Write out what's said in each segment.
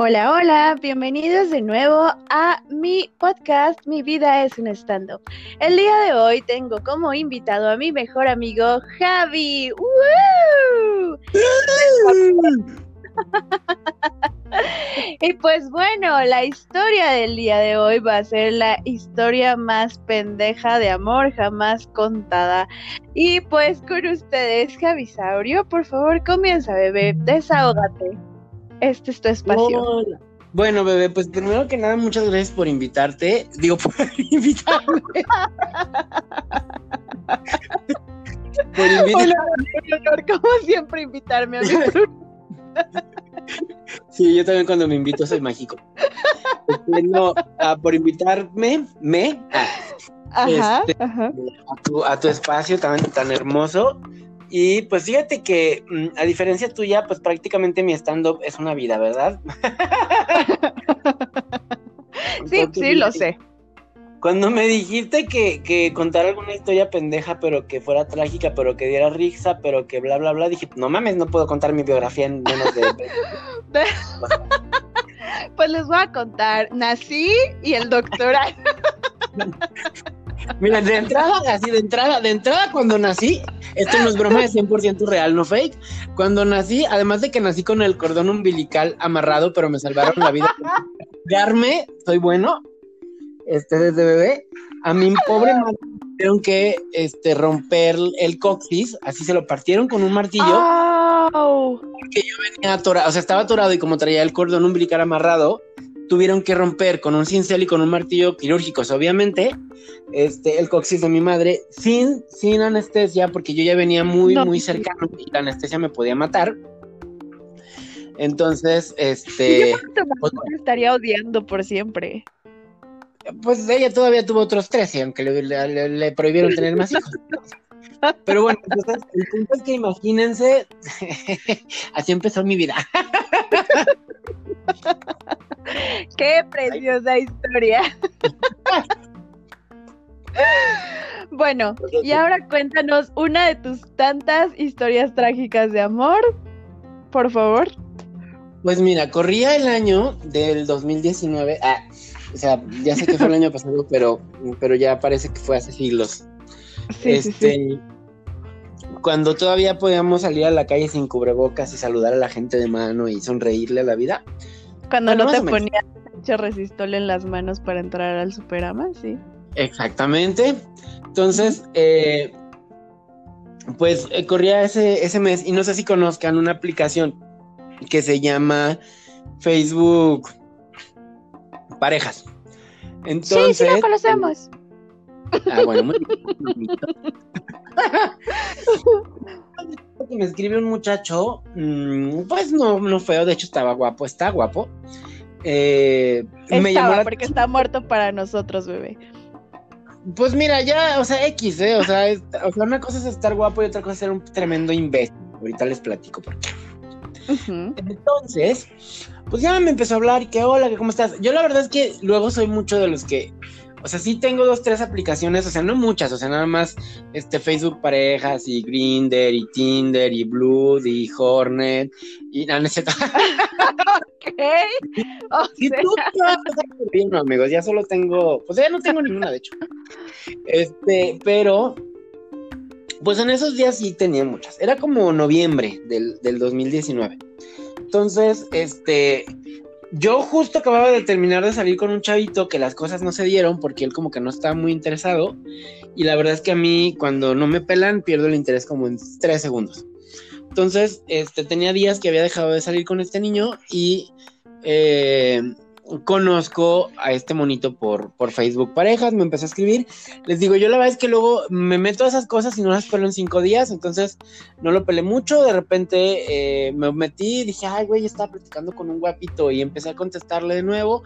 Hola, hola, bienvenidos de nuevo a mi podcast Mi vida es un stand-up. El día de hoy tengo como invitado a mi mejor amigo Javi. ¡Woo! y pues bueno, la historia del día de hoy va a ser la historia más pendeja de amor jamás contada. Y pues con ustedes, Javi Saurio, por favor comienza, bebé, desahógate. Este es tu espacio. Bueno, bebé, pues primero que nada, muchas gracias por invitarte. Digo, por invitarme. por invitarme. Hola, como siempre invitarme a mi Sí, yo también cuando me invito soy mágico. Este, no, ah, por invitarme, me, ah, este, A, tu, a, tu, espacio tan, tan hermoso. Y pues fíjate que, mm, a diferencia tuya, pues prácticamente mi stand-up es una vida, ¿verdad? sí, sí, lo sé. Cuando me dijiste que, que contara alguna historia pendeja, pero que fuera trágica, pero que diera risa, pero que bla, bla, bla, dije, no mames, no puedo contar mi biografía en menos de... pues les voy a contar, nací y el doctorado. Mira, de entrada, así de entrada, de entrada cuando nací, esto no es broma, es 100% real, no fake. Cuando nací, además de que nací con el cordón umbilical amarrado, pero me salvaron la vida. Darme, soy bueno, este desde bebé, a mi pobre madre tuvieron que este, romper el coxis, así se lo partieron con un martillo. Porque yo venía atorado, o sea, estaba atorado y como traía el cordón umbilical amarrado, tuvieron que romper con un cincel y con un martillo quirúrgicos, obviamente, este, el coxis de mi madre, sin, sin anestesia, porque yo ya venía muy, muy cercano y la anestesia me podía matar. Entonces, este. Pues, estaría odiando por siempre. Pues ella todavía tuvo otros 13, aunque le, prohibieron tener más hijos. Pero bueno, entonces, el punto es que imagínense, así empezó mi vida. Qué preciosa historia. bueno, y ahora cuéntanos una de tus tantas historias trágicas de amor, por favor. Pues mira, corría el año del 2019. Ah, o sea, ya sé que fue el año pasado, pero, pero ya parece que fue hace siglos. Sí, este, Cuando todavía podíamos salir a la calle sin cubrebocas y saludar a la gente de mano y sonreírle a la vida, cuando no te ponías resistol en las manos para entrar al Superama, sí. Exactamente. Entonces, eh, pues eh, corría ese, ese mes y no sé si conozcan una aplicación que se llama Facebook Parejas. Entonces, sí, sí la conocemos. Ah, bueno, muy me escribe un muchacho, mm, pues no, no feo, de hecho estaba guapo, está guapo. Eh, me llamó porque está muerto para nosotros, bebé. Pues mira, ya, o sea, X, ¿eh? O sea, o sea, una cosa es estar guapo y otra cosa es ser un tremendo imbécil. Ahorita les platico por qué. Entonces, pues ya me empezó a hablar y que hola, que cómo estás. Yo la verdad es que luego soy mucho de los que o sea, sí tengo dos, tres aplicaciones, o sea, no muchas, o sea, nada más este Facebook parejas y Grinder y Tinder y Blue y Hornet y no, no ok. O y tú bien, amigos, ya solo tengo, pues ya no tengo ninguna, de hecho. Este, pero pues en esos días sí tenía muchas. Era como noviembre del, del 2019. Entonces, este, yo justo acababa de terminar de salir con un chavito que las cosas no se dieron porque él como que no estaba muy interesado. Y la verdad es que a mí cuando no me pelan pierdo el interés como en tres segundos. Entonces, este, tenía días que había dejado de salir con este niño y eh, conozco a este monito por, por Facebook Parejas, me empezó a escribir. Les digo, yo la verdad es que luego me meto a esas cosas y no las pelo en cinco días, entonces no lo pelé mucho. De repente eh, me metí y dije, ay, güey, estaba platicando con un guapito y empecé a contestarle de nuevo.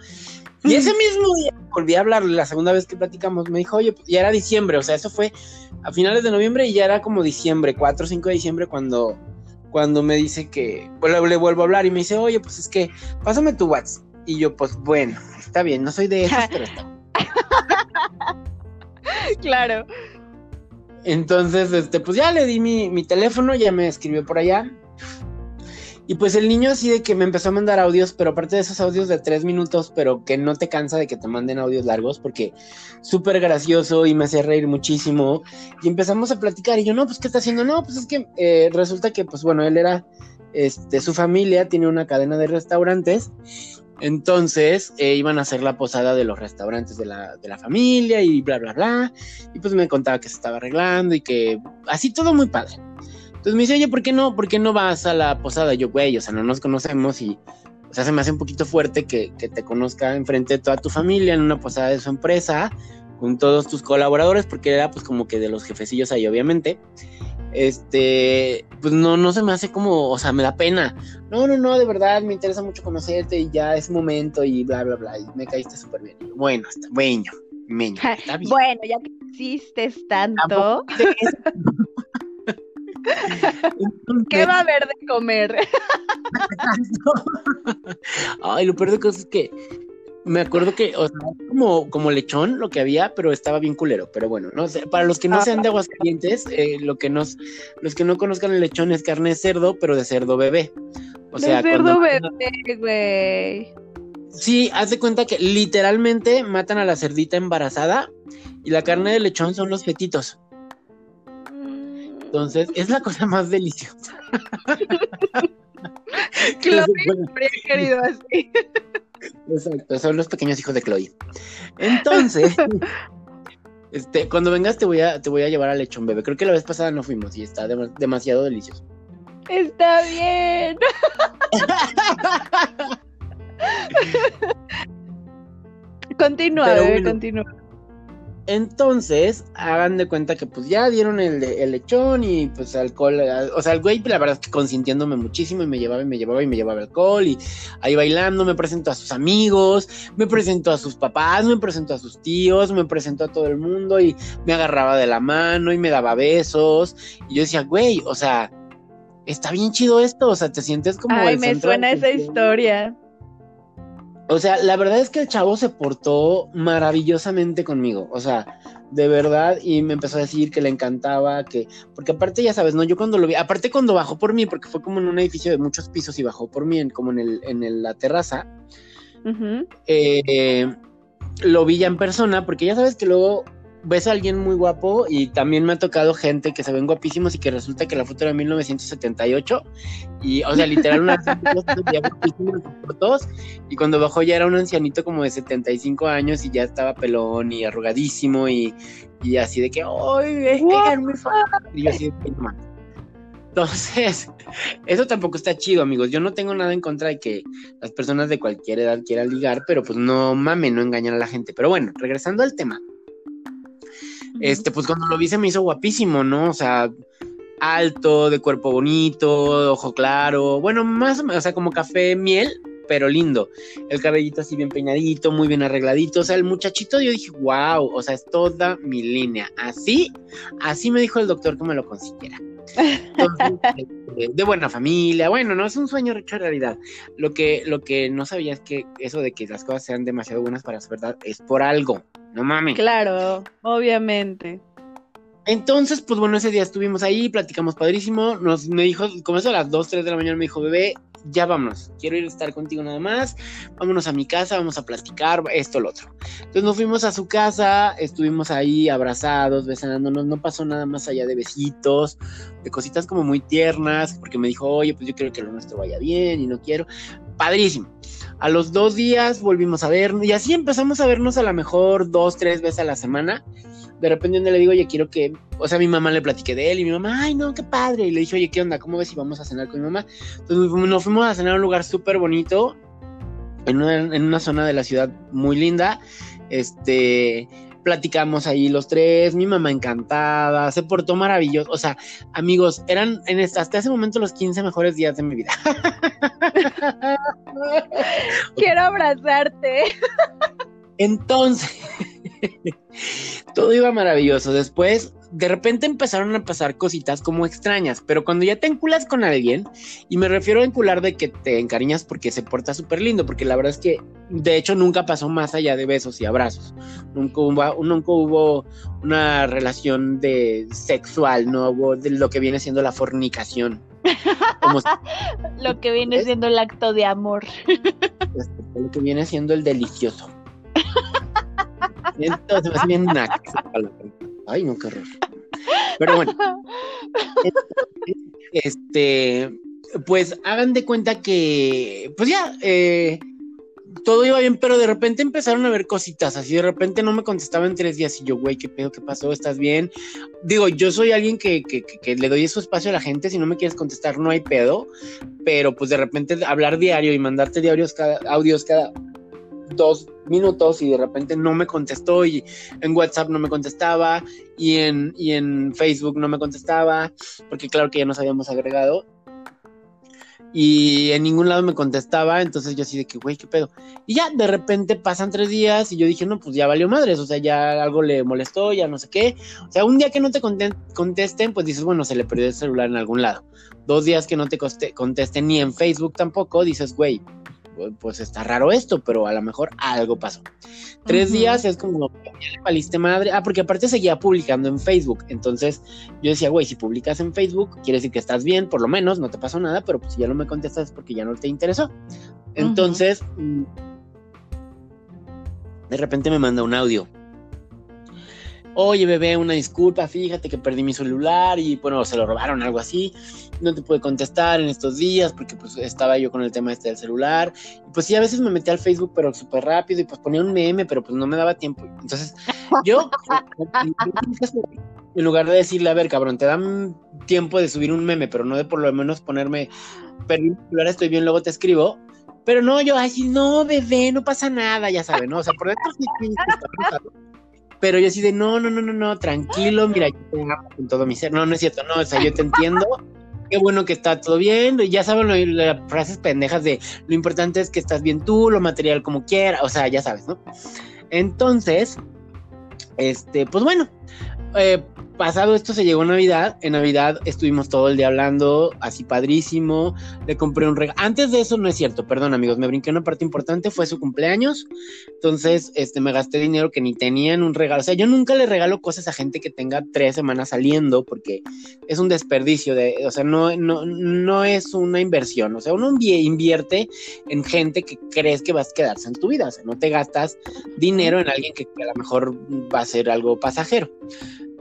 Y ese mismo día volví a hablarle, la segunda vez que platicamos, me dijo, oye, pues, ya era diciembre, o sea, eso fue a finales de noviembre y ya era como diciembre, 4 o 5 de diciembre cuando, cuando me dice que, bueno, le vuelvo a hablar y me dice, oye, pues es que, pásame tu WhatsApp. Y yo, pues bueno, está bien, no soy de esas, pero está. claro. Entonces, este, pues ya le di mi, mi, teléfono, ya me escribió por allá. Y pues el niño así de que me empezó a mandar audios, pero aparte de esos audios de tres minutos, pero que no te cansa de que te manden audios largos, porque súper gracioso y me hace reír muchísimo. Y empezamos a platicar y yo, no, pues, ¿qué está haciendo? No, pues es que eh, resulta que, pues bueno, él era, este, su familia tiene una cadena de restaurantes. Entonces eh, iban a hacer la posada de los restaurantes de la, de la familia y bla, bla, bla. Y pues me contaba que se estaba arreglando y que así todo muy padre. Entonces me dice, oye, ¿por qué no, por qué no vas a la posada? Yo, güey, o sea, no nos conocemos y, o sea, se me hace un poquito fuerte que, que te conozca enfrente de toda tu familia en una posada de su empresa, con todos tus colaboradores, porque era pues como que de los jefecillos ahí, obviamente. Este, pues no, no se me hace como, o sea, me da pena. No, no, no, de verdad, me interesa mucho conocerte y ya es momento y bla, bla, bla. Y me caíste súper bien. bueno, está, bueno, meño, está bien. Bueno, ya que existes tanto. ¿Qué va a haber de comer? Ay, lo peor de cosas es que me acuerdo que, o sea, como, como lechón lo que había, pero estaba bien culero. Pero bueno, no sé, para los que no sean de Aguascalientes, eh, lo que nos, los que no conozcan el lechón es carne de cerdo, pero de cerdo bebé. O sea, de cerdo bebé, güey. Sí, haz de cuenta que literalmente matan a la cerdita embarazada y la carne de lechón son los fetitos. Entonces, es la cosa más deliciosa. Claro, he querido así. Exacto, son los pequeños hijos de Chloe. Entonces, este, cuando vengas te voy a, te voy a llevar al lechón bebé. Creo que la vez pasada no fuimos y está demasiado delicioso. Está bien. continúa, bebé, continúa. Entonces, hagan de cuenta que pues ya dieron el, lechón y pues alcohol, o sea, el güey la verdad es que consintiéndome muchísimo y me llevaba y me llevaba y me llevaba alcohol y ahí bailando me presentó a sus amigos, me presentó a sus papás, me presentó a sus tíos, me presentó a todo el mundo y me agarraba de la mano y me daba besos y yo decía, güey, o sea, está bien chido esto, o sea, te sientes como... Ay, me suena esa historia. O sea, la verdad es que el chavo se portó maravillosamente conmigo. O sea, de verdad, y me empezó a decir que le encantaba, que, porque aparte ya sabes, ¿no? Yo cuando lo vi, aparte cuando bajó por mí, porque fue como en un edificio de muchos pisos y bajó por mí, como en, el, en la terraza, eh, lo vi ya en persona, porque ya sabes que luego ves a alguien muy guapo y también me ha tocado gente que se ven guapísimos y que resulta que la foto era 1978 y, o sea, literal una fotos y cuando bajó ya era un ancianito como de 75 años y ya estaba pelón y arrugadísimo y, y así de que, ¡ay, es muy Y yo así de entonces, eso tampoco está chido, amigos. Yo no tengo nada en contra de que las personas de cualquier edad quieran ligar, pero pues no mames, no engañan a la gente. Pero bueno, regresando al tema. Este, pues cuando lo vi se me hizo guapísimo, ¿no? O sea, alto, de cuerpo bonito, ojo claro, bueno, más o menos, o sea, como café miel, pero lindo. El cabellito así bien peinadito, muy bien arregladito. O sea, el muchachito, yo dije, wow, o sea, es toda mi línea. Así, así me dijo el doctor que me lo consiguiera. Este, de buena familia, bueno, no es un sueño hecho realidad. Lo que, lo que no sabía es que eso de que las cosas sean demasiado buenas para ser verdad es por algo. No mames. Claro, obviamente. Entonces, pues bueno, ese día estuvimos ahí, platicamos padrísimo. Nos me dijo, como eso a las 2, 3 de la mañana, me dijo, bebé, ya vámonos, quiero ir a estar contigo nada más, vámonos a mi casa, vamos a platicar, esto, lo otro. Entonces nos fuimos a su casa, estuvimos ahí abrazados, besándonos, no pasó nada más allá de besitos, de cositas como muy tiernas, porque me dijo, oye, pues yo quiero que lo nuestro vaya bien y no quiero. Padrísimo. A los dos días volvimos a vernos y así empezamos a vernos a lo mejor dos, tres veces a la semana. De repente le digo, oye, quiero que, o sea, mi mamá le platiqué de él y mi mamá, ay, no, qué padre. Y le dije, oye, ¿qué onda? ¿Cómo ves si vamos a cenar con mi mamá? Entonces nos fuimos a cenar a un lugar súper bonito, en una, en una zona de la ciudad muy linda. Este, platicamos ahí los tres, mi mamá encantada, se portó maravilloso, o sea, amigos, eran en hasta ese momento los 15 mejores días de mi vida. Quiero abrazarte. Entonces, todo iba maravilloso. Después de repente empezaron a pasar cositas como extrañas, pero cuando ya te enculas con alguien, y me refiero a encular de que te encariñas porque se porta súper lindo, porque la verdad es que de hecho nunca pasó más allá de besos y abrazos, nunca hubo, nunca hubo una relación de sexual, no hubo de lo que viene siendo la fornicación lo que viene siendo el acto de amor. Este, lo que viene siendo el delicioso. Entonces, más bien Ay, no, qué horror. Pero bueno. Este, pues hagan de cuenta que, pues ya, eh, todo iba bien, pero de repente empezaron a ver cositas, así de repente no me contestaba en tres días y yo, güey, ¿qué pedo? ¿Qué pasó? ¿Estás bien? Digo, yo soy alguien que, que, que, le doy su espacio a la gente, si no me quieres contestar no hay pedo, pero pues de repente hablar diario y mandarte diarios cada, audios cada dos minutos y de repente no me contestó y en WhatsApp no me contestaba y en, y en Facebook no me contestaba, porque claro que ya nos habíamos agregado y en ningún lado me contestaba, entonces yo así de que, güey, ¿qué pedo? Y ya de repente pasan tres días y yo dije, no, pues ya valió madres, o sea, ya algo le molestó, ya no sé qué. O sea, un día que no te contesten, pues dices, bueno, se le perdió el celular en algún lado. Dos días que no te contesten ni en Facebook tampoco, dices, güey, pues está raro esto, pero a lo mejor algo pasó. Tres días es como, ya le valiste madre. Ah, porque aparte seguía publicando en Facebook. Entonces yo decía, güey, si publicas en Facebook, quiere decir que estás bien, por lo menos, no te pasó nada, pero pues si ya no me contestas es porque ya no te interesó. Entonces, mm, de repente me manda un audio oye bebé, una disculpa, fíjate que perdí mi celular y bueno, se lo robaron, algo así, no te pude contestar en estos días porque pues estaba yo con el tema este del celular, y pues sí, a veces me metí al Facebook pero súper rápido y pues ponía un meme, pero pues no me daba tiempo, entonces yo, en lugar de decirle, a ver cabrón, te dan tiempo de subir un meme, pero no de por lo menos ponerme, perdí mi celular, estoy bien, luego te escribo, pero no, yo, así, no, bebé, no pasa nada, ya sabes, ¿no? O sea, por dentro sí, pero yo así de, no, no, no, no, no, tranquilo, mira, yo te amo con todo mi ser. No, no es cierto, no, o sea, yo te entiendo. Qué bueno que está todo bien. Ya saben las frases pendejas de lo importante es que estás bien tú, lo material como quiera, o sea, ya sabes, ¿no? Entonces, este, pues bueno, eh, pasado esto se llegó Navidad. En Navidad estuvimos todo el día hablando, así padrísimo. Le compré un regalo. Antes de eso no es cierto, perdón amigos, me brinqué una parte importante, fue su cumpleaños. Entonces, este, me gasté dinero que ni tenía en un regalo. O sea, yo nunca le regalo cosas a gente que tenga tres semanas saliendo porque es un desperdicio de, o sea, no, no, no es una inversión. O sea, uno invierte en gente que crees que vas a quedarse en tu vida. O sea, no te gastas dinero en alguien que a lo mejor va a ser algo pasajero.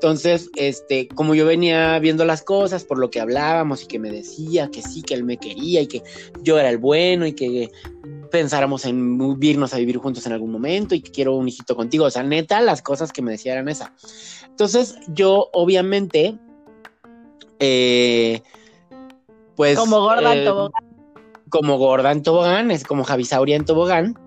Entonces, este, como yo venía viendo las cosas por lo que hablábamos y que me decía que sí, que él me quería y que yo era el bueno y que pensáramos en irnos a vivir juntos en algún momento y que quiero un hijito contigo. O sea, neta, las cosas que me decía eran esas. Entonces, yo obviamente, eh, pues. Como gorda en eh, tobogán. Como gorda en tobogán, es como Javisauria en tobogán.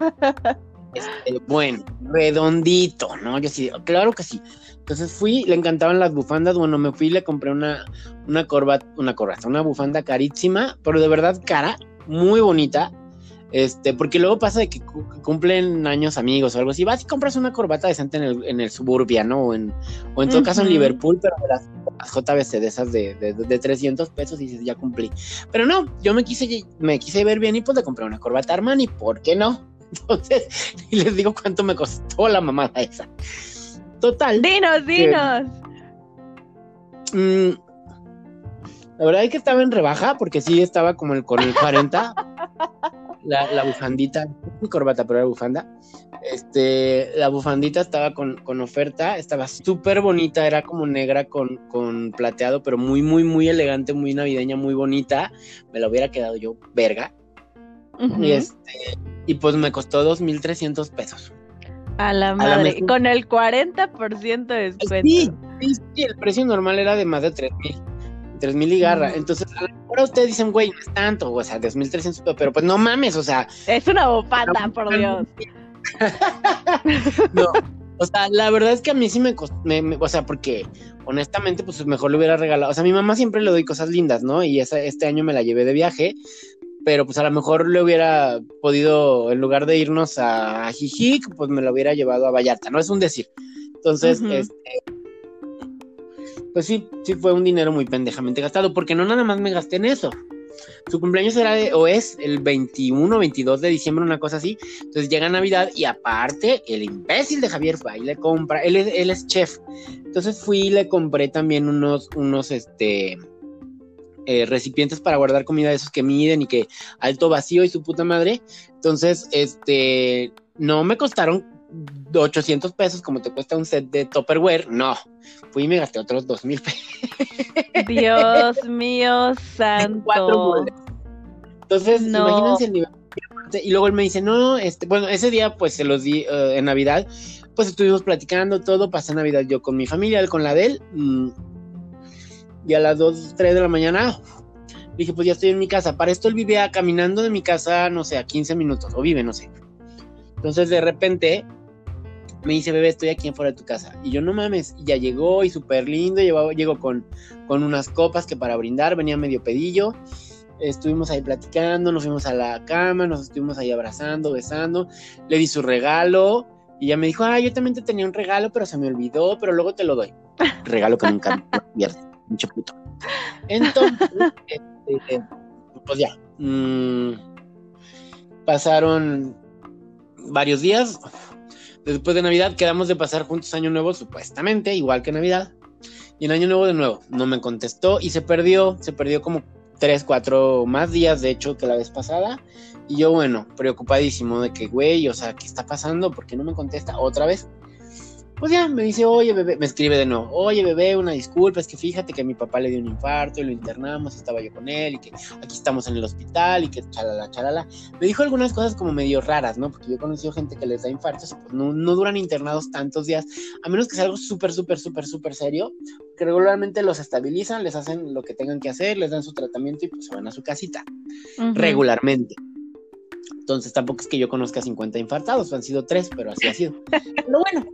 Este, bueno, redondito, ¿no? Yo sí, claro que sí. Entonces fui, le encantaban las bufandas, bueno, me fui y le compré una, una corbata, una corbata, una bufanda carísima, pero de verdad cara, muy bonita. Este, porque luego pasa de que cumplen años amigos o algo así, vas y compras una corbata decente en el, en el Suburbia, ¿no? O en, o en todo caso en Liverpool, pero las, las JBC de esas de, de, de, 300 pesos y dices, ya cumplí. Pero no, yo me quise, me quise ver bien y pues le compré una corbata Armani, ¿por qué no? Entonces, y les digo cuánto me costó la mamada esa. Total. Dinos, dinos. Mm, la verdad es que estaba en rebaja, porque sí estaba como el, con el 40. la, la, bufandita, corbata, pero era bufanda. Este, la bufandita estaba con, con oferta, estaba súper bonita, era como negra con, con plateado, pero muy, muy, muy elegante, muy navideña, muy bonita. Me la hubiera quedado yo verga. y, este, y pues me costó 2.300 pesos. A la madre, con el 40% de descuento. Sí, sí, el precio normal era de más de 3 mil. 3 mil y garra. Entonces, ahora ustedes dicen, güey, no es tanto, o sea, 2.300, pero pues no mames, o sea. Es una bofanda, por Dios. no, o sea, la verdad es que a mí sí me, costó, o sea, porque honestamente, pues mejor le hubiera regalado, o sea, a mi mamá siempre le doy cosas lindas, ¿no? Y esa, este año me la llevé de viaje, pero pues a lo mejor le hubiera podido, en lugar de irnos a Jijic, pues me lo hubiera llevado a Vallarta, ¿no? Es un decir. Entonces, este, pues sí, sí fue un dinero muy pendejamente gastado, porque no nada más me gasté en eso. Su cumpleaños era de, o es el 21, 22 de diciembre, una cosa así. Entonces llega Navidad y aparte, el imbécil de Javier fue y le compra, él es, él es chef. Entonces fui y le compré también unos, unos, este, eh, recipientes para guardar comida de esos que miden y que alto vacío y su puta madre. Entonces, este, no me costaron 800 pesos como te cuesta un set de Tupperware, no. Fui y me gasté otros 2 mil pesos. Dios mío santo. Entonces, imagínense el nivel. Y luego él me dice, no, este, bueno, ese día pues se los di eh, en Navidad, pues estuvimos platicando todo, pasé Navidad yo con mi familia, él con la de él, mm, y a las 2, 3 de la mañana dije, pues ya estoy en mi casa. Para esto él vivía caminando de mi casa, no sé, a 15 minutos, o vive, no sé. Entonces de repente me dice, bebé, estoy aquí afuera de tu casa. Y yo, no mames, y ya llegó y súper lindo, llegó, con, con unas copas que para brindar, venía medio pedillo. Estuvimos ahí platicando, nos fuimos a la cama, nos estuvimos ahí abrazando, besando. Le di su regalo y ya me dijo, ah, yo también te tenía un regalo, pero se me olvidó, pero luego te lo doy. Regalo que nunca pierde, mucho puto. Entonces, este, pues ya. Mm, pasaron varios días. Después de Navidad quedamos de pasar juntos Año Nuevo, supuestamente, igual que Navidad. Y en Año Nuevo de nuevo, no me contestó y se perdió, se perdió como tres, cuatro más días, de hecho, que la vez pasada. Y yo, bueno, preocupadísimo de que, güey, o sea, ¿qué está pasando? ¿Por qué no me contesta otra vez? Pues ya, me dice, oye, bebé, me escribe de nuevo, oye, bebé, una disculpa, es que fíjate que a mi papá le dio un infarto y lo internamos, estaba yo con él y que aquí estamos en el hospital y que chalala, chalala. Me dijo algunas cosas como medio raras, ¿no? Porque yo he conocido gente que les da infartos y pues no, no duran internados tantos días, a menos que sea algo súper, súper, súper, súper serio, que regularmente los estabilizan, les hacen lo que tengan que hacer, les dan su tratamiento y pues se van a su casita, regularmente. Entonces tampoco es que yo conozca 50 infartados, han sido tres, pero así ha sido. Pero bueno,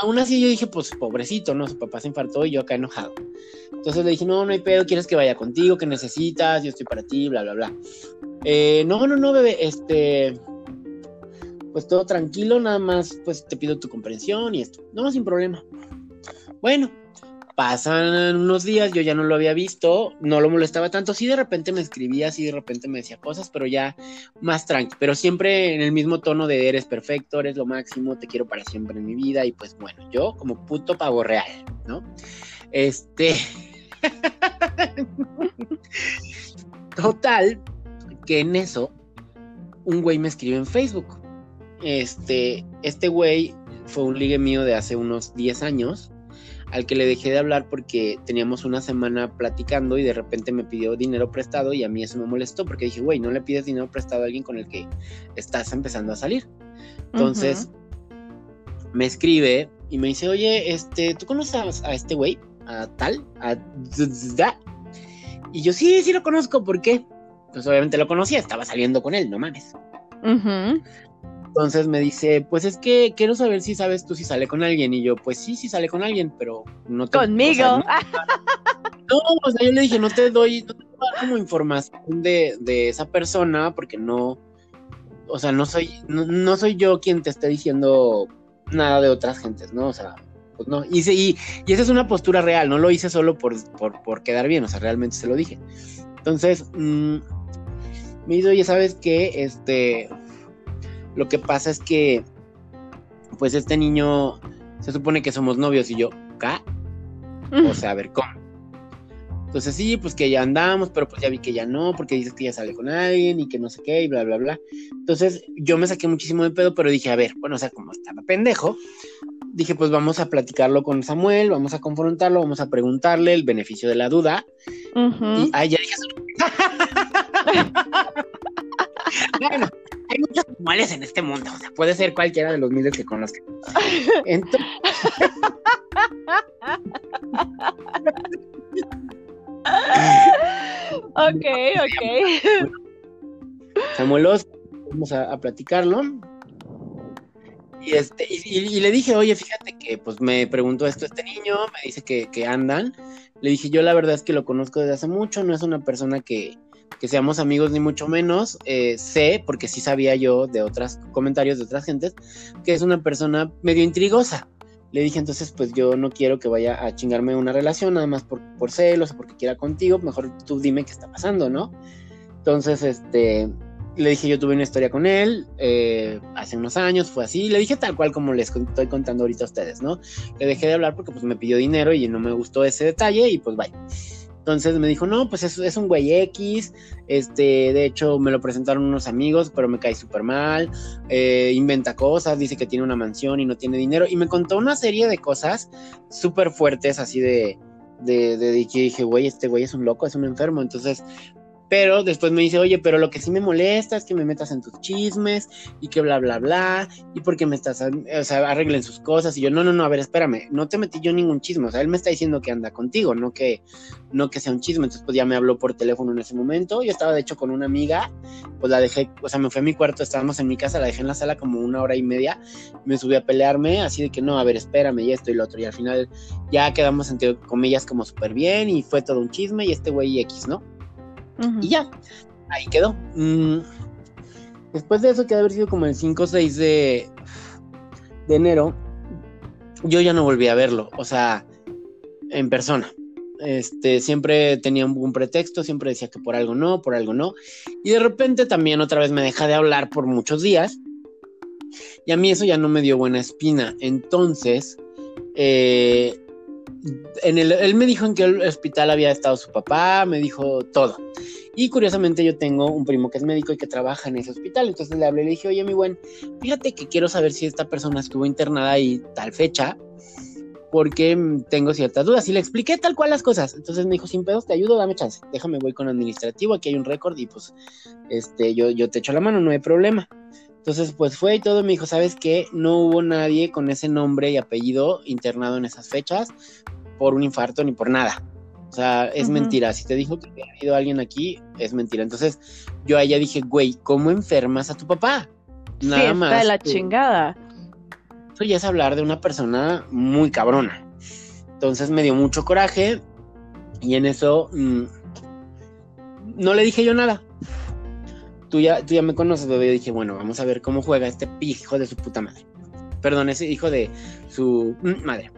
aún así yo dije, pues pobrecito, ¿no? Su papá se infartó y yo acá enojado. Entonces le dije, no, no hay pedo, ¿quieres que vaya contigo? ¿Qué necesitas? Yo estoy para ti, bla, bla, bla. Eh, no, no, no, bebé, este, pues todo tranquilo, nada más, pues te pido tu comprensión y esto. No, sin problema. Bueno, pasan unos días, yo ya no lo había visto, no lo molestaba tanto, sí de repente me escribía, sí de repente me decía cosas, pero ya más tranqui, pero siempre en el mismo tono de eres perfecto, eres lo máximo, te quiero para siempre en mi vida y pues bueno, yo como puto pavo real, ¿no? Este... Total, que en eso un güey me escribe en Facebook. Este, este güey fue un ligue mío de hace unos 10 años al que le dejé de hablar porque teníamos una semana platicando y de repente me pidió dinero prestado y a mí eso me molestó porque dije, güey, no le pides dinero prestado a alguien con el que estás empezando a salir. Entonces, me escribe y me dice, oye, este, ¿tú conoces a, este güey? A tal, a... Y yo, sí, sí lo conozco, ¿por qué? Pues obviamente lo conocía, estaba saliendo con él, no mames. Entonces me dice, pues es que quiero saber si sabes tú si sale con alguien. Y yo, pues sí, sí sale con alguien, pero no te... Conmigo. no, o sea, yo le dije, no te doy, no te doy como información de, de, esa persona, porque no, o sea, no soy, no, soy yo quien te esté diciendo nada de otras gentes, ¿no? O sea, pues no. Y, y, y esa es una postura real, no lo hice solo por, por, por quedar bien, o sea, realmente se lo dije. Entonces, mmm, me dice, oye, ¿sabes qué? Este, lo que pasa es que, pues este niño, se supone que somos novios y yo, ¿qué? O sea, a ver, ¿cómo? Entonces sí, pues que ya andamos, pero pues ya vi que ya no, porque dices que ya sale con alguien y que no sé qué y bla, bla, bla. Entonces yo me saqué muchísimo de pedo, pero dije, a ver, bueno, o sea, como estaba pendejo, dije, pues vamos a platicarlo con Samuel, vamos a confrontarlo, vamos a preguntarle el beneficio de la duda. Y, ay, ya dije, bueno, hay muchos animales en este mundo, o sea, puede ser cualquiera de los miles que conozcan. Entonces... ok, ok. Samuel, vamos a, platicarlo. Y, este, y, le dije, oye, fíjate que pues me preguntó esto este niño, me dice que, que andan. Le dije, yo la verdad es que lo conozco desde hace mucho, no es una persona que, que seamos amigos ni mucho menos. Eh, sé, porque sí sabía yo de otros comentarios de otras gentes, que es una persona medio intrigosa. Le dije entonces, pues yo no quiero que vaya a chingarme una relación, nada más por, por celos o porque quiera contigo, mejor tú dime qué está pasando, ¿no? Entonces, este, le dije, yo tuve una historia con él eh, hace unos años, fue así, le dije tal cual como les estoy contando ahorita a ustedes, ¿no? Le dejé de hablar porque pues me pidió dinero y no me gustó ese detalle y pues vaya. Entonces me dijo, no, pues es, es un güey X, este, de hecho me lo presentaron unos amigos, pero me cae súper mal, eh, inventa cosas, dice que tiene una mansión y no tiene dinero, y me contó una serie de cosas súper fuertes, así de, de, de, de, que dije, güey, este güey es un loco, es un enfermo, entonces pero después me dice, oye, pero lo que sí me molesta es que me metas en tus chismes y que bla, bla, bla, y porque me estás, o sea, arreglen sus cosas. Y yo, no, no, no, a ver, espérame, no te metí yo ningún chisme. O sea, él me está diciendo que anda contigo, no que, no que sea un chisme. Entonces, pues ya me habló por teléfono en ese momento. Yo estaba, de hecho, con una amiga, pues la dejé, o sea, me fui a mi cuarto, estábamos en mi casa, la dejé en la sala como una hora y media. Me subí a pelearme, así de que no, a ver, espérame, y esto y lo otro. Y al final ya quedamos, entre comillas, como súper bien y fue todo un chisme y este güey X, ¿no? Y ya, ahí quedó. Mm, después de eso, que haber sido como el 5 o 6 de, de enero, yo ya no volví a verlo, o sea, en persona. Este, siempre tenía un, pretexto, siempre decía que por algo no, por algo no. Y de repente también otra vez me deja de hablar por muchos días. Y a mí eso ya no me dio buena espina. Entonces, eh, en el, él me dijo en qué hospital había estado su papá, me dijo todo. Y curiosamente yo tengo un primo que es médico y que trabaja en ese hospital. Entonces le hablé y le dije, oye, mi buen, fíjate que quiero saber si esta persona estuvo internada ahí tal fecha, porque tengo ciertas dudas. Y le expliqué tal cual las cosas. Entonces me dijo, sin pedos, te ayudo, dame chance. Déjame, voy con administrativo, aquí hay un récord y pues este, yo, yo te echo la mano, no hay problema. Entonces, pues fue y todo, me dijo, ¿sabes qué? No hubo nadie con ese nombre y apellido internado en esas fechas por un infarto ni por nada. O sea, es mentira. Si te dijo que había habido alguien aquí, es mentira. Entonces, yo a ella dije, güey, ¿cómo enfermas a tu papá? Nada sí, más. de la chingada. Eso ya es hablar de una persona muy cabrona. Entonces me dio mucho coraje y en eso mm, no le dije yo nada. Tú ya, tú ya me conoces, bebé. Yo dije, bueno, vamos a ver cómo juega este hijo de su puta madre. Perdón, ese hijo de su mm, madre.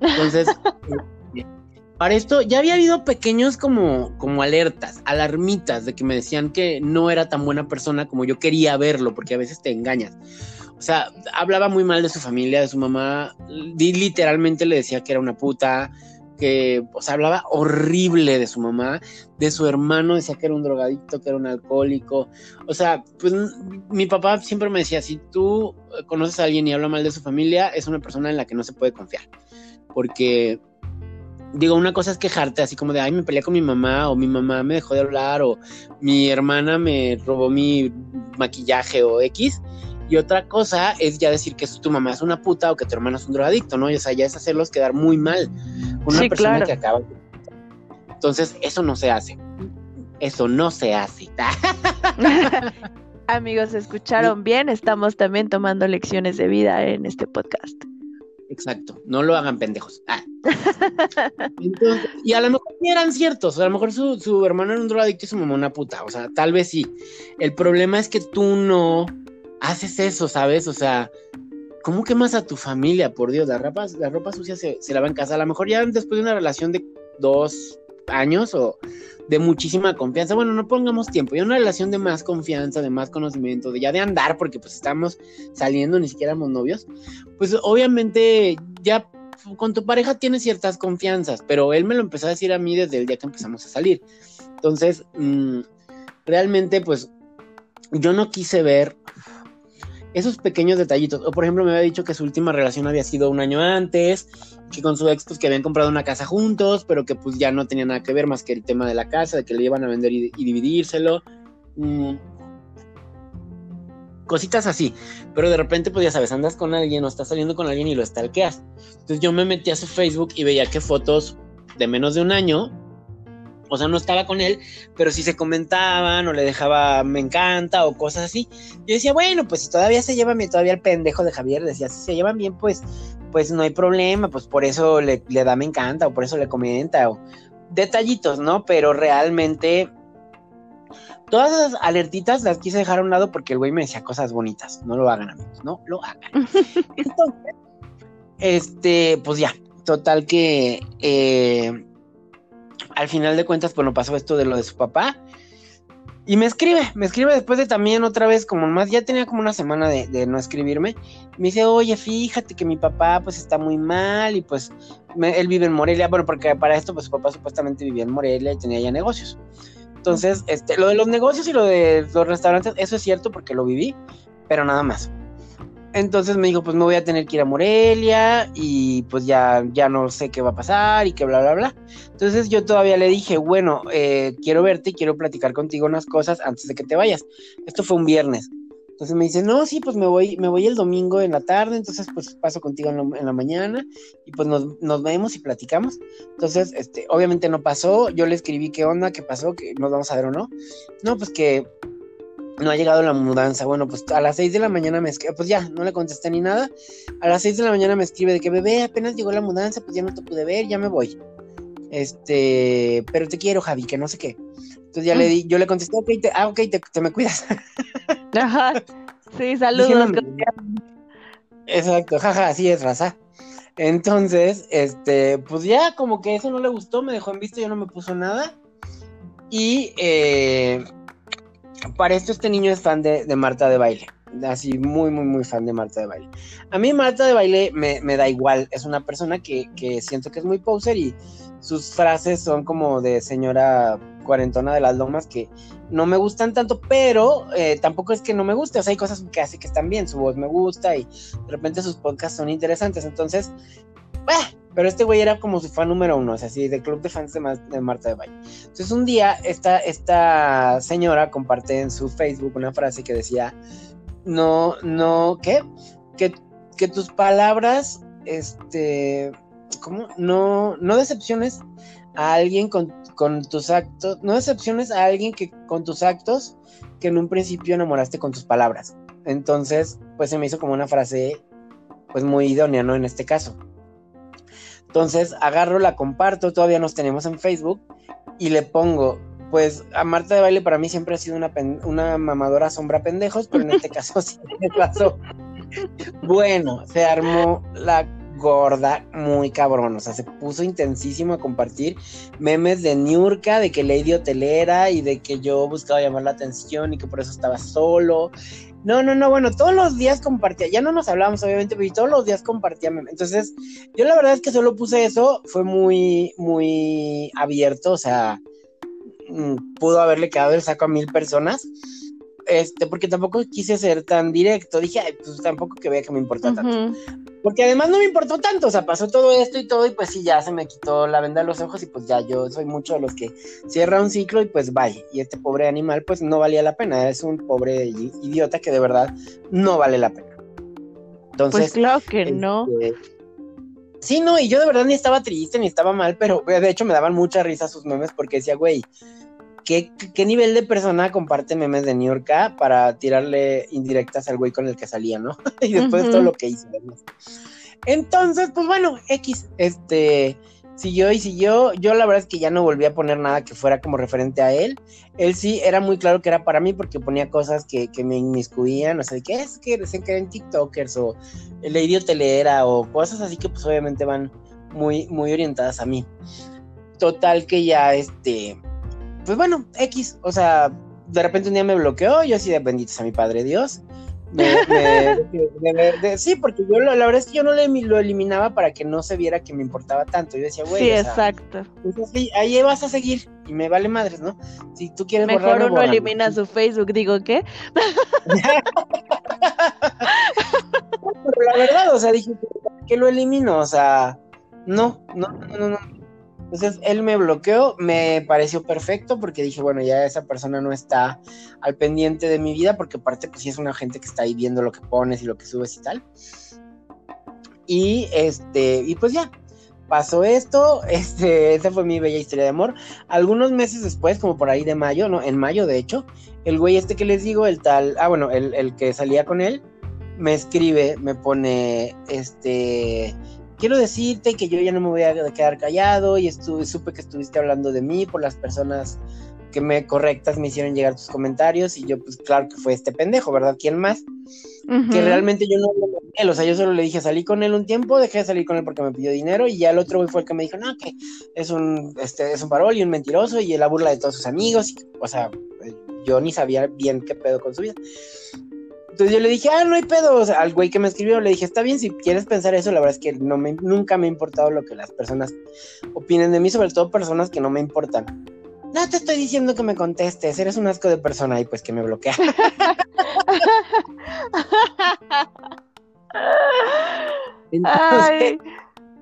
Entonces, para esto ya había habido pequeños como, como alertas, alarmitas de que me decían que no era tan buena persona como yo quería verlo, porque a veces te engañas. O sea, hablaba muy mal de su familia, de su mamá, literalmente le decía que era una puta, que, o sea, hablaba horrible de su mamá, de su hermano, decía que era un drogadicto, que era un alcohólico. O sea, pues mi papá siempre me decía, si tú conoces a alguien y habla mal de su familia, es una persona en la que no se puede confiar porque digo, una cosa es quejarte así como de, ay, me peleé con mi mamá, o mi mamá me dejó de hablar, o mi hermana me robó mi maquillaje o X. Y otra cosa es ya decir que tu mamá es una puta o que tu hermano es un drogadicto, ¿no? Y o sea, ya es hacerlos quedar muy mal. Una persona que acaba. Entonces, eso no se hace. Eso no se hace. Amigos, escucharon bien. Estamos también tomando lecciones de vida en este podcast. Exacto, no lo hagan pendejos. Ah. y a lo mejor eran ciertos, a lo mejor su, hermano era un drogadicto y su mamá una puta, o sea, tal vez sí. El problema es que tú no haces eso, ¿sabes? O sea, ¿cómo quemas a tu familia? Por Dios, la ropa, la ropa sucia se, se lava en casa. A lo mejor ya después de una relación de dos años o de muchísima confianza. Bueno, no pongamos tiempo, ya una relación de más confianza, de más conocimiento, de ya de andar, porque pues estamos saliendo, ni siquiera éramos novios, pues obviamente ya con tu pareja tienes ciertas confianzas, pero él me lo empezó a decir a mí desde el día que empezamos a salir. Entonces, mm, realmente pues yo no quise ver esos pequeños detallitos. O por ejemplo, me había dicho que su última relación había sido un año antes, que con su ex, pues que habían comprado una casa juntos, pero que pues ya no tenía nada que ver más que el tema de la casa, de que le iban a vender y, dividírselo. Mm. Cositas así. Pero de repente, pues ya sabes, andas con alguien o estás saliendo con alguien y lo stalkeas. Entonces yo me metí a su Facebook y veía que fotos de menos de un año o sea, no estaba con él, pero si se comentaban o le dejaba me encanta o cosas así. Yo decía, bueno, pues si todavía se llevan bien, todavía el pendejo de Javier decía, si se llevan bien, pues, pues no hay problema, pues por eso le, da me encanta o por eso le comenta o detallitos, ¿no? Pero realmente todas esas alertitas las quise dejar a un lado porque el güey me decía cosas bonitas. No lo hagan, amigos, no lo hagan. Entonces, este, pues ya, total que eh, al final de cuentas, bueno, pasó esto de lo de su papá. Y me escribe, me escribe después de también otra vez, como más, ya tenía como una semana de, no escribirme. Me dice, oye, fíjate que mi papá pues está muy mal y pues él vive en Morelia. Bueno, porque para esto pues su papá supuestamente vivía en Morelia y tenía ya negocios. Entonces, este, lo de los negocios y lo de los restaurantes, eso es cierto porque lo viví, pero nada más. Entonces me dijo, pues me voy a tener que ir a Morelia y pues ya, ya no sé qué va a pasar y que bla, bla, bla. Entonces yo todavía le dije, bueno, eh, quiero verte y quiero platicar contigo unas cosas antes de que te vayas. Esto fue un viernes. Entonces me dice, no, sí, pues me voy, me voy el domingo en la tarde, entonces pues paso contigo en, la mañana y pues nos, nos, vemos y platicamos. Entonces, este, obviamente no pasó, yo le escribí qué onda, qué pasó, que nos vamos a ver o no. No, pues que no ha llegado la mudanza. Bueno, pues a las 6 de la mañana me escribe, pues ya, no le contesté ni nada. A las 6 de la mañana me escribe de que bebé, apenas llegó la mudanza, pues ya no te pude ver, ya me voy. Este, pero te quiero, Javi, que no sé qué. Entonces ya le di, yo le contesté, ok, te, ah, ok, te, me cuidas. Ajá. Sí, saludos. Exacto, jaja, así es, raza. Entonces, este, pues ya como que eso no le gustó, me dejó en visto, ya no me puso nada. Y eh, para esto este niño es fan de, Marta de baile. Así, muy, muy, muy fan de Marta de baile. A mí Marta de baile me, da igual. Es una persona que, siento que es muy poser y sus frases son como de señora cuarentona de las lomas que no me gustan tanto, pero eh, tampoco es que no me guste. O sea, hay cosas que hace que están bien. Su voz me gusta y de repente sus podcasts son interesantes. Entonces, pero este güey era como su fan número uno, o sea, así, del club de fans de, Marta de Valle. Entonces un día esta, esta señora comparte en su Facebook una frase que decía, no, no, ¿qué? Que, que tus palabras, este, ¿cómo? No, no decepciones a alguien con, con tus actos, no decepciones a alguien que con tus actos que en un principio enamoraste con tus palabras. Entonces, pues se me hizo como una frase, pues muy idónea, ¿no? En este caso. Entonces agarro, la comparto, todavía nos tenemos en Facebook y le pongo, pues a Marta de Baile para mí siempre ha sido una, una mamadora sombra pendejos, pero en este caso sí me pasó. Bueno, se armó la gorda muy cabrón, o sea, se puso intensísimo a compartir memes de Niurka, de que Lady Hotelera y de que yo buscaba llamar la atención y que por eso estaba solo no, no, no, bueno, todos los días compartía, ya no nos hablábamos obviamente, pero todos los días compartía Entonces, yo la verdad es que solo puse eso, fue muy, muy abierto, o sea, mm, pudo haberle quedado el saco a mil personas, este, porque tampoco quise ser tan directo, dije, Ay, pues tampoco que vea que me importa tanto. Porque además no me importó tanto, o sea, pasó todo esto y todo, y pues sí, ya se me quitó la venda de los ojos, y pues ya yo soy mucho de los que cierra un ciclo y pues vaya. Y este pobre animal, pues no valía la pena, es un pobre idiota que de verdad no vale la pena. Entonces. Pues claro que no. Este, sí, no, y yo de verdad ni estaba triste ni estaba mal, pero de hecho me daban mucha risa sus memes porque decía, güey, ¿Qué, nivel de persona comparte memes de New York para tirarle indirectas al güey con el que salía, ¿no? y después de todo lo que hizo. Entonces, pues bueno, X, este, siguió y siguió. Yo la verdad es que ya no volví a poner nada que fuera como referente a él. Él sí era muy claro que era para mí porque ponía cosas que, me inmiscuían, o sea, que es que que eran TikTokers o Lady Hotelera o cosas así que pues obviamente van muy, muy orientadas a mí. Total que ya este pues bueno, X, o sea, de repente un día me bloqueó, yo así de benditos a mi padre Dios. sí, porque yo la, verdad es que yo no le, lo eliminaba para que no se viera que me importaba tanto. Yo decía, güey. Sí, exacto. Pues ahí vas a seguir y me vale madres, ¿no? Si tú quieres Mejor uno elimina su Facebook, digo, ¿qué? Pero la verdad, o sea, dije, ¿qué lo elimino? O sea, no, no, no, no, no. Entonces él me bloqueó, me pareció perfecto porque dije, bueno, ya esa persona no está al pendiente de mi vida porque aparte pues sí es una gente que está ahí viendo lo que pones y lo que subes y tal. Y este, y pues ya, pasó esto, este, esta fue mi bella historia de amor. Algunos meses después, como por ahí de mayo, no, en mayo de hecho, el güey este que les digo, el tal, ah, bueno, el, el que salía con él, me escribe, me pone, este, quiero decirte que yo ya no me voy a quedar callado y estuve, supe que estuviste hablando de mí por las personas que me correctas me hicieron llegar tus comentarios y yo pues claro que fue este pendejo, ¿verdad? ¿Quién más? Que realmente yo no con él, o sea, yo solo le dije, salí con él un tiempo, dejé de salir con él porque me pidió dinero y ya el otro güey fue el que me dijo, no, que es un, este, es un parol y un mentiroso y la burla de todos sus amigos, o sea, yo ni sabía bien qué pedo con su vida. Entonces yo le dije, ah, no hay pedo, o sea, al güey que me escribió le dije, está bien, si quieres pensar eso, la verdad es que no me, nunca me ha importado lo que las personas opinen de mí, sobre todo personas que no me importan. No te estoy diciendo que me contestes, eres un asco de persona y pues que me bloquea. Entonces,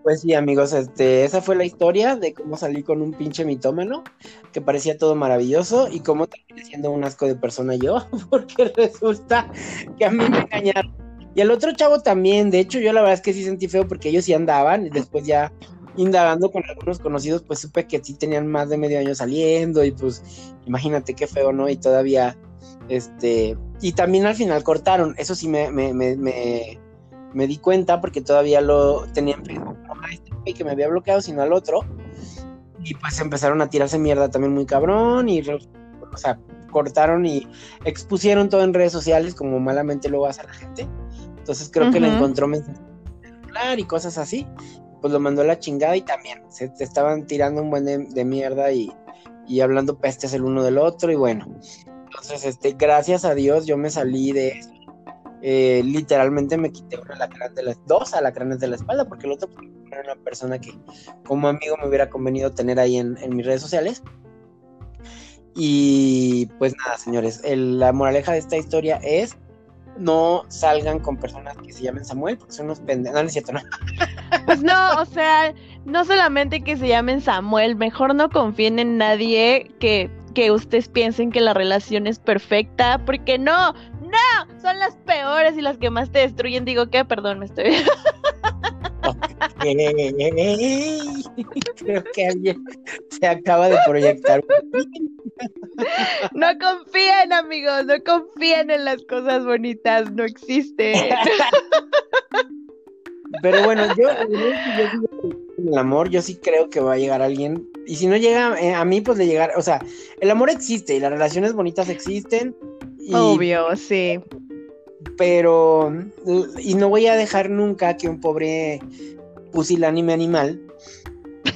pues sí, amigos, este, esa fue la historia de cómo salí con un pinche mitómano que parecía todo maravilloso y cómo terminé siendo un asco de persona yo, porque resulta que a mí me engañaron. Y el otro chavo también, de hecho, yo la verdad es que sí sentí feo porque ellos sí andaban y después ya indagando con algunos conocidos, pues supe que sí tenían más de medio año saliendo y pues imagínate qué feo, ¿no? Y todavía, este, y también al final cortaron, eso sí me, me, me, me me di cuenta porque todavía lo tenía en Facebook, no a este que me había bloqueado, sino al otro. Y pues empezaron a tirarse mierda también muy cabrón y, o sea, cortaron y expusieron todo en redes sociales como malamente lo hace la gente. Entonces creo que le encontró mensaje y cosas así. Pues lo mandó a la chingada y también se te estaban tirando un buen de, mierda y, y hablando pestes el uno del otro y bueno. Entonces, este, gracias a Dios yo me salí de eso eh, literalmente me quité una alacrán de las dos alacranes de la espalda, porque el otro era una persona que como amigo me hubiera convenido tener ahí en, mis redes sociales. Y pues nada, señores, la moraleja de esta historia es no salgan con personas que se llamen Samuel, porque son unos pendejos. No, no es cierto, no. Pues no, o sea, no solamente que se llamen Samuel, mejor no confíen en nadie que, que ustedes piensen que la relación es perfecta, porque no, no, son las peores y las que más te destruyen. Digo que, perdón, me estoy. Creo que alguien se acaba de proyectar. No confíen, amigos, no confíen en las cosas bonitas, no existe. Pero bueno, yo, en el amor, yo sí creo que va a llegar alguien. Y si no llega eh, a mí, pues de llegar, o sea, el amor existe y las relaciones bonitas existen Obvio, sí. Pero, y no voy a dejar nunca que un pobre pusilánime animal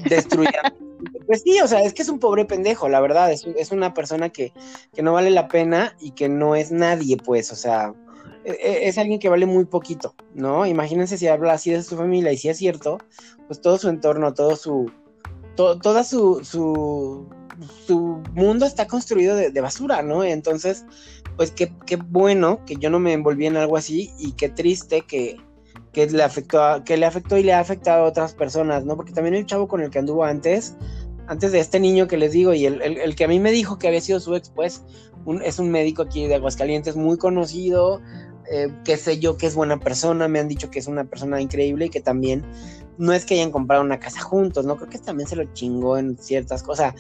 destruya. pues sí, o sea, es que es un pobre pendejo, la verdad, es, es una persona que, que, no vale la pena y que no es nadie, pues, o sea, es, alguien que vale muy poquito, ¿no? Imagínense si habla así de su familia y si es cierto, pues todo su entorno, todo su, toda su, su, su mundo está construido de, basura, ¿no? Entonces, pues qué, qué, bueno que yo no me envolví en algo así y qué triste que, que, le afectó que le afectó y le ha afectado a otras personas, ¿no? Porque también el chavo con el que anduvo antes, antes de este niño que les digo, y el, el, que a mí me dijo que había sido su ex, pues, es un médico aquí de Aguascalientes muy conocido, eh, que sé yo que es buena persona, me han dicho que es una persona increíble y que también no es que hayan comprado una casa juntos, ¿no? Creo que también se lo chingó en ciertas cosas.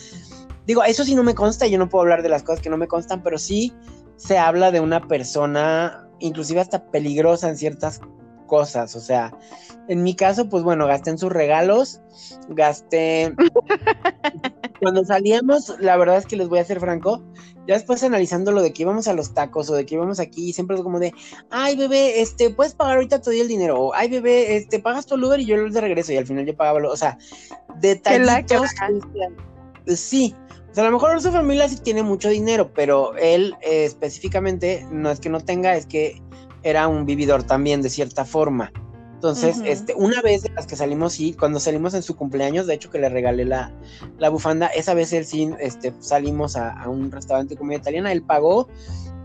Digo, eso sí no me consta, yo no puedo hablar de las cosas que no me constan, pero sí se habla de una persona, inclusive hasta peligrosa en ciertas cosas. O sea, en mi caso, pues bueno, gasté en sus regalos, gasté. Cuando salíamos, la verdad es que les voy a ser franco, ya después analizando lo de que íbamos a los tacos o de que íbamos aquí, siempre es como de, ay bebé, este, puedes pagar ahorita todo el dinero, o ay bebé, este, pagas tu Uber y yo lo de regreso, y al final yo pagaba, lo, o sea, detallitos. Sí, a lo mejor su familia sí tiene mucho dinero, pero él eh, específicamente no es que no tenga, es que era un vividor también de cierta forma. Entonces, este, una vez de las que salimos, sí, cuando salimos en su cumpleaños, de hecho que le regalé la, la bufanda, esa vez él sí, este, salimos a, un restaurante de comida italiana, él pagó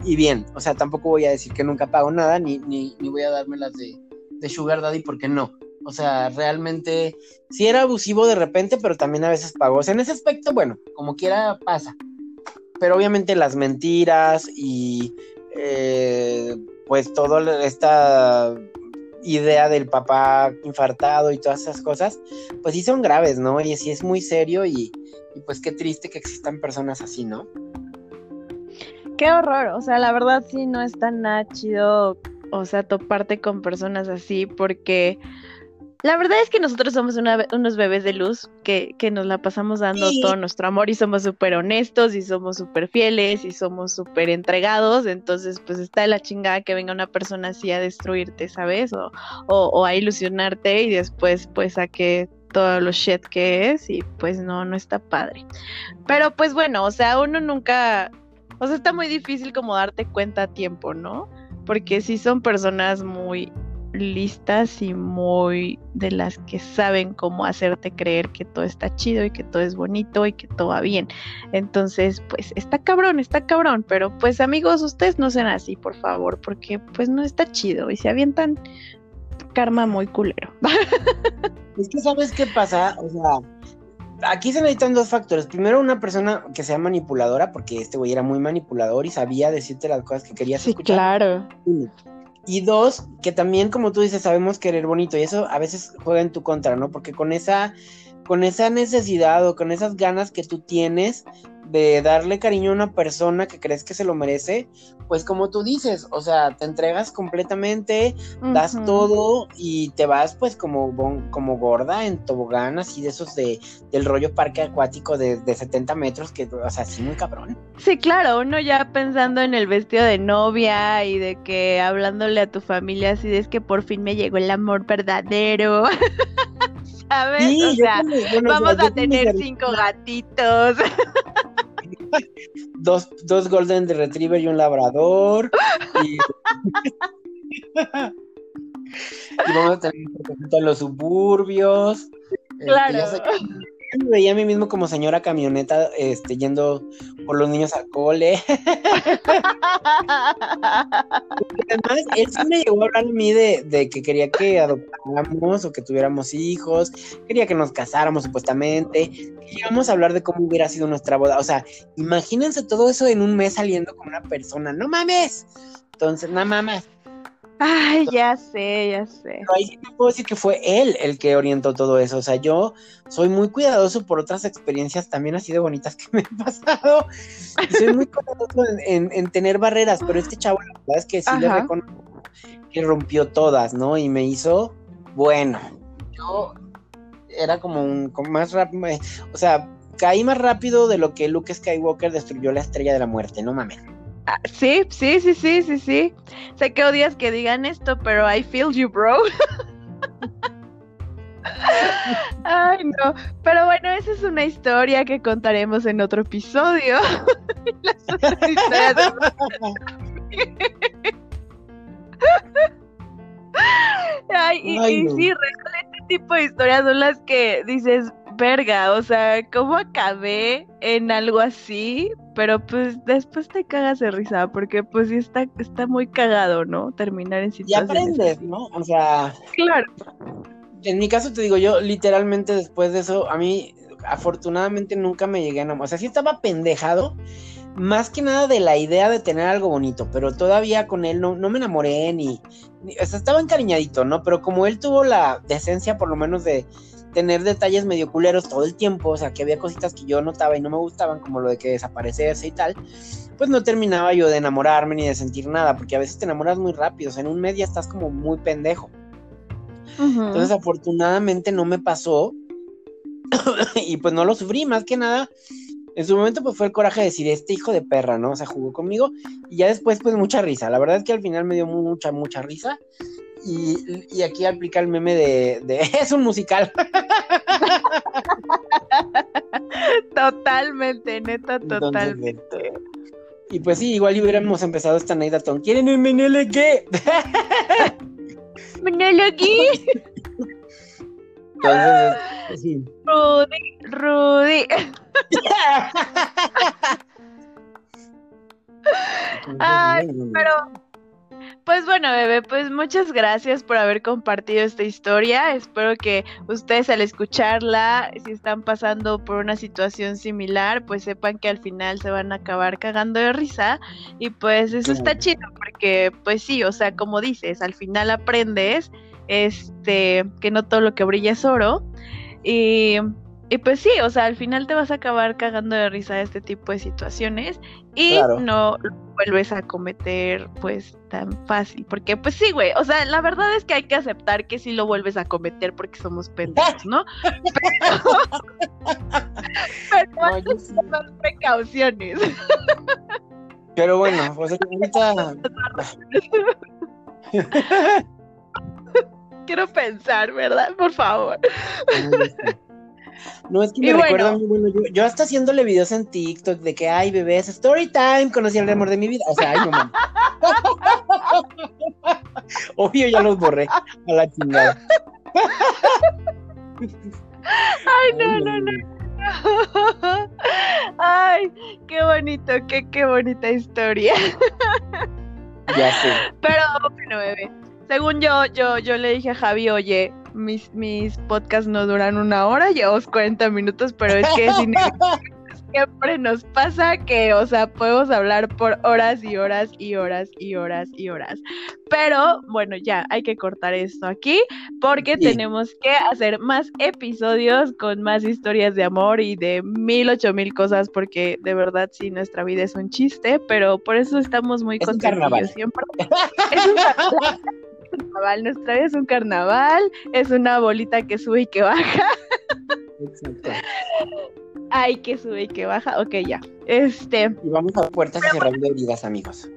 y bien, o sea, tampoco voy a decir que nunca pago nada, ni, ni, ni voy a darme las de, de Sugar Daddy porque no. O sea, realmente sí era abusivo de repente, pero también a veces pagó. O sea, en ese aspecto, bueno, como quiera pasa. Pero obviamente las mentiras y eh, pues toda esta idea del papá infartado y todas esas cosas, pues sí son graves, ¿no? Y sí es muy serio y, pues qué triste que existan personas así, ¿no? Qué horror, o sea, la verdad sí no es tan nada chido, o sea, toparte con personas así porque la verdad es que nosotros somos unos bebés de luz que, que nos la pasamos dando todo nuestro amor y somos súper honestos y somos súper fieles y somos súper entregados. Entonces, pues está de la chingada que venga una persona así a destruirte, ¿sabes? O, o, a ilusionarte y después, pues, a que todo lo shit que es y pues no, no está padre. Pero pues bueno, o sea, uno nunca o sea, está muy difícil como darte cuenta a tiempo, ¿no? Porque sí son personas muy listas y muy de las que saben cómo hacerte creer que todo está chido y que todo es bonito y que todo va bien. Entonces, pues está cabrón, está cabrón, pero pues amigos, ustedes no sean así, por favor, porque pues no está chido y se avientan karma muy culero. Es que sabes qué pasa, o sea, aquí se necesitan dos factores. Primero, una persona que sea manipuladora, porque este güey era muy manipulador y sabía decirte las cosas que querías sí, escuchar. Claro. Y dos, que también, como tú dices, sabemos querer bonito y eso a veces juega en tu contra, ¿no? Porque con esa, con esa necesidad o con esas ganas que tú tienes de darle cariño a una persona que crees que se lo merece, pues como tú dices, o sea, te entregas completamente, das todo y te vas pues como, como gorda en tobogán, así de esos de, del rollo parque acuático de, de 70 metros, que, o sea, así muy cabrón. Sí, claro, uno ya pensando en el vestido de novia y de que hablándole a tu familia así de es que por fin me llegó el amor verdadero. ¿Sabes? o sea, vamos a tener cinco gatitos. dos, dos Golden Retriever y un Labrador. Y, y vamos a tener en los suburbios. Este, claro. Me veía a mí mismo como señora camioneta, este, yendo por los niños al cole. Además, él me llegó a hablar a mí de, de, que quería que adoptáramos o que tuviéramos hijos, quería que nos casáramos supuestamente, y íbamos a hablar de cómo hubiera sido nuestra boda. O sea, imagínense todo eso en un mes saliendo con una persona, no mames. Entonces, no mames. Ay, ya sé, ya sé. Pero ahí sí te puedo decir que fue él el que orientó todo eso. O sea, yo soy muy cuidadoso por otras experiencias también así de bonitas que me han pasado. Y soy muy cuidadoso en, tener barreras, pero este chavo, la verdad es que sí le reconozco que rompió todas, ¿no? Y me hizo, bueno, yo era como un, como más rápido, o sea, caí más rápido de lo que Luke Skywalker destruyó la estrella de la muerte, no mames. Ah, sí, sí, sí, sí, sí, sí. Sé que odias que digan esto, pero I feel you, bro. Ay, no. Pero bueno, esa es una historia que contaremos en otro episodio. Ay, y, sí, este tipo de historias son las que dices, verga, o sea, ¿cómo acabé en algo así? Pero pues después te cagas de risa, porque pues sí está, está muy cagado, ¿no? Terminar en situaciones. Y aprendes, ¿no? O sea. Claro. En mi caso te digo, yo literalmente después de eso, a mí afortunadamente nunca me llegué a enamorar. O sea, sí estaba pendejado, más que nada de la idea de tener algo bonito, pero todavía con él no, no me enamoré ni, ni, O sea, estaba encariñadito, ¿no? Pero como él tuvo la decencia, por lo menos, de tener detalles medio culeros todo el tiempo, o sea, que había cositas que yo notaba y no me gustaban, como lo de que desapareciese y tal, pues no terminaba yo de enamorarme ni de sentir nada, porque a veces te enamoras muy rápido, o sea, en un mes ya estás como muy pendejo. Entonces, afortunadamente no me pasó y pues no lo sufrí, más que nada. En su momento pues fue el coraje de decir, este hijo de perra, ¿no? O sea, jugó conmigo y ya después pues mucha risa. La verdad es que al final me dio mucha, mucha risa y, aquí aplica el meme de, es un musical. Totalmente, neta, totalmente. y pues sí, igual hubiéramos empezado esta anécdota. ¿Quieren un Menele qué? ¿Menele qué? Entonces, sí. Rudy, Rudy. Ay, pero pues bueno, bebé, pues muchas gracias por haber compartido esta historia. Espero que ustedes al escucharla, si están pasando por una situación similar, pues sepan que al final se van a acabar cagando de risa. Y pues eso está chido, porque pues sí, o sea, como dices, al final aprendes este que no todo lo que brilla es oro. Y y pues sí, o sea, al final te vas a acabar cagando de risa de este tipo de situaciones y no lo vuelves a cometer pues tan fácil, porque pues sí, güey, o sea, la verdad es que hay que aceptar que sí lo vuelves a cometer porque somos pendejos, ¿no? Pero, pero hay que precauciones. Pero bueno, pues ahorita... Quiero pensar, ¿verdad? Por favor. No, es que me recuerda muy bueno. Yo, yo, hasta haciéndole videos en TikTok de que, ay, bebés, story time, conocí el amor de mi vida. O sea, ay, no Obvio, ya los borré a la chingada. Ay, no, no, no. Ay, qué bonito, qué, qué bonita historia. Ya sé. Pero bueno, bebé. Según yo, yo, yo le dije a Javi, oye, mis, mis podcasts no duran una hora, llevamos 40 minutos, pero es que sin siempre nos pasa que, o sea, podemos hablar por horas y horas y horas y horas y horas. Pero bueno, ya hay que cortar esto aquí porque tenemos que hacer más episodios con más historias de amor y de mil, ocho mil cosas porque de verdad sí, nuestra vida es un chiste, pero por eso estamos muy contentos. Siempre es un carnaval. Nuestra vida es un carnaval, es una bolita que sube y que baja. Exacto. Ay, que sube y que baja. Ok, ya. Este. Y vamos a puertas y cerrando heridas, amigos.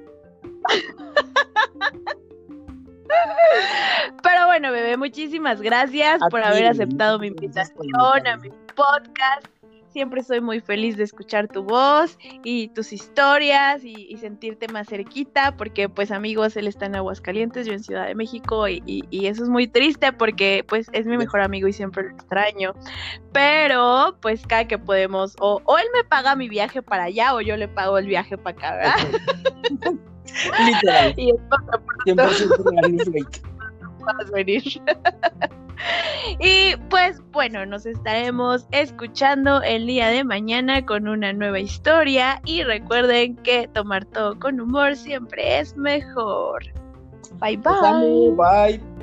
Pero bueno, bebé, muchísimas gracias por haber aceptado mi invitación a mi podcast siempre soy muy feliz de escuchar tu voz y tus historias y, sentirte más cerquita, porque pues amigos, él está en Aguascalientes, yo en Ciudad de México y, eso es muy triste porque pues es mi mejor amigo y siempre lo extraño. Pero pues cada que podemos, o, él me paga mi viaje para allá o yo le pago el viaje para acá, ¿verdad? Literal. y 100% venir. y pues bueno, nos estaremos escuchando el día de mañana con una nueva historia y recuerden que tomar todo con humor siempre es mejor. Bye bye. Bye.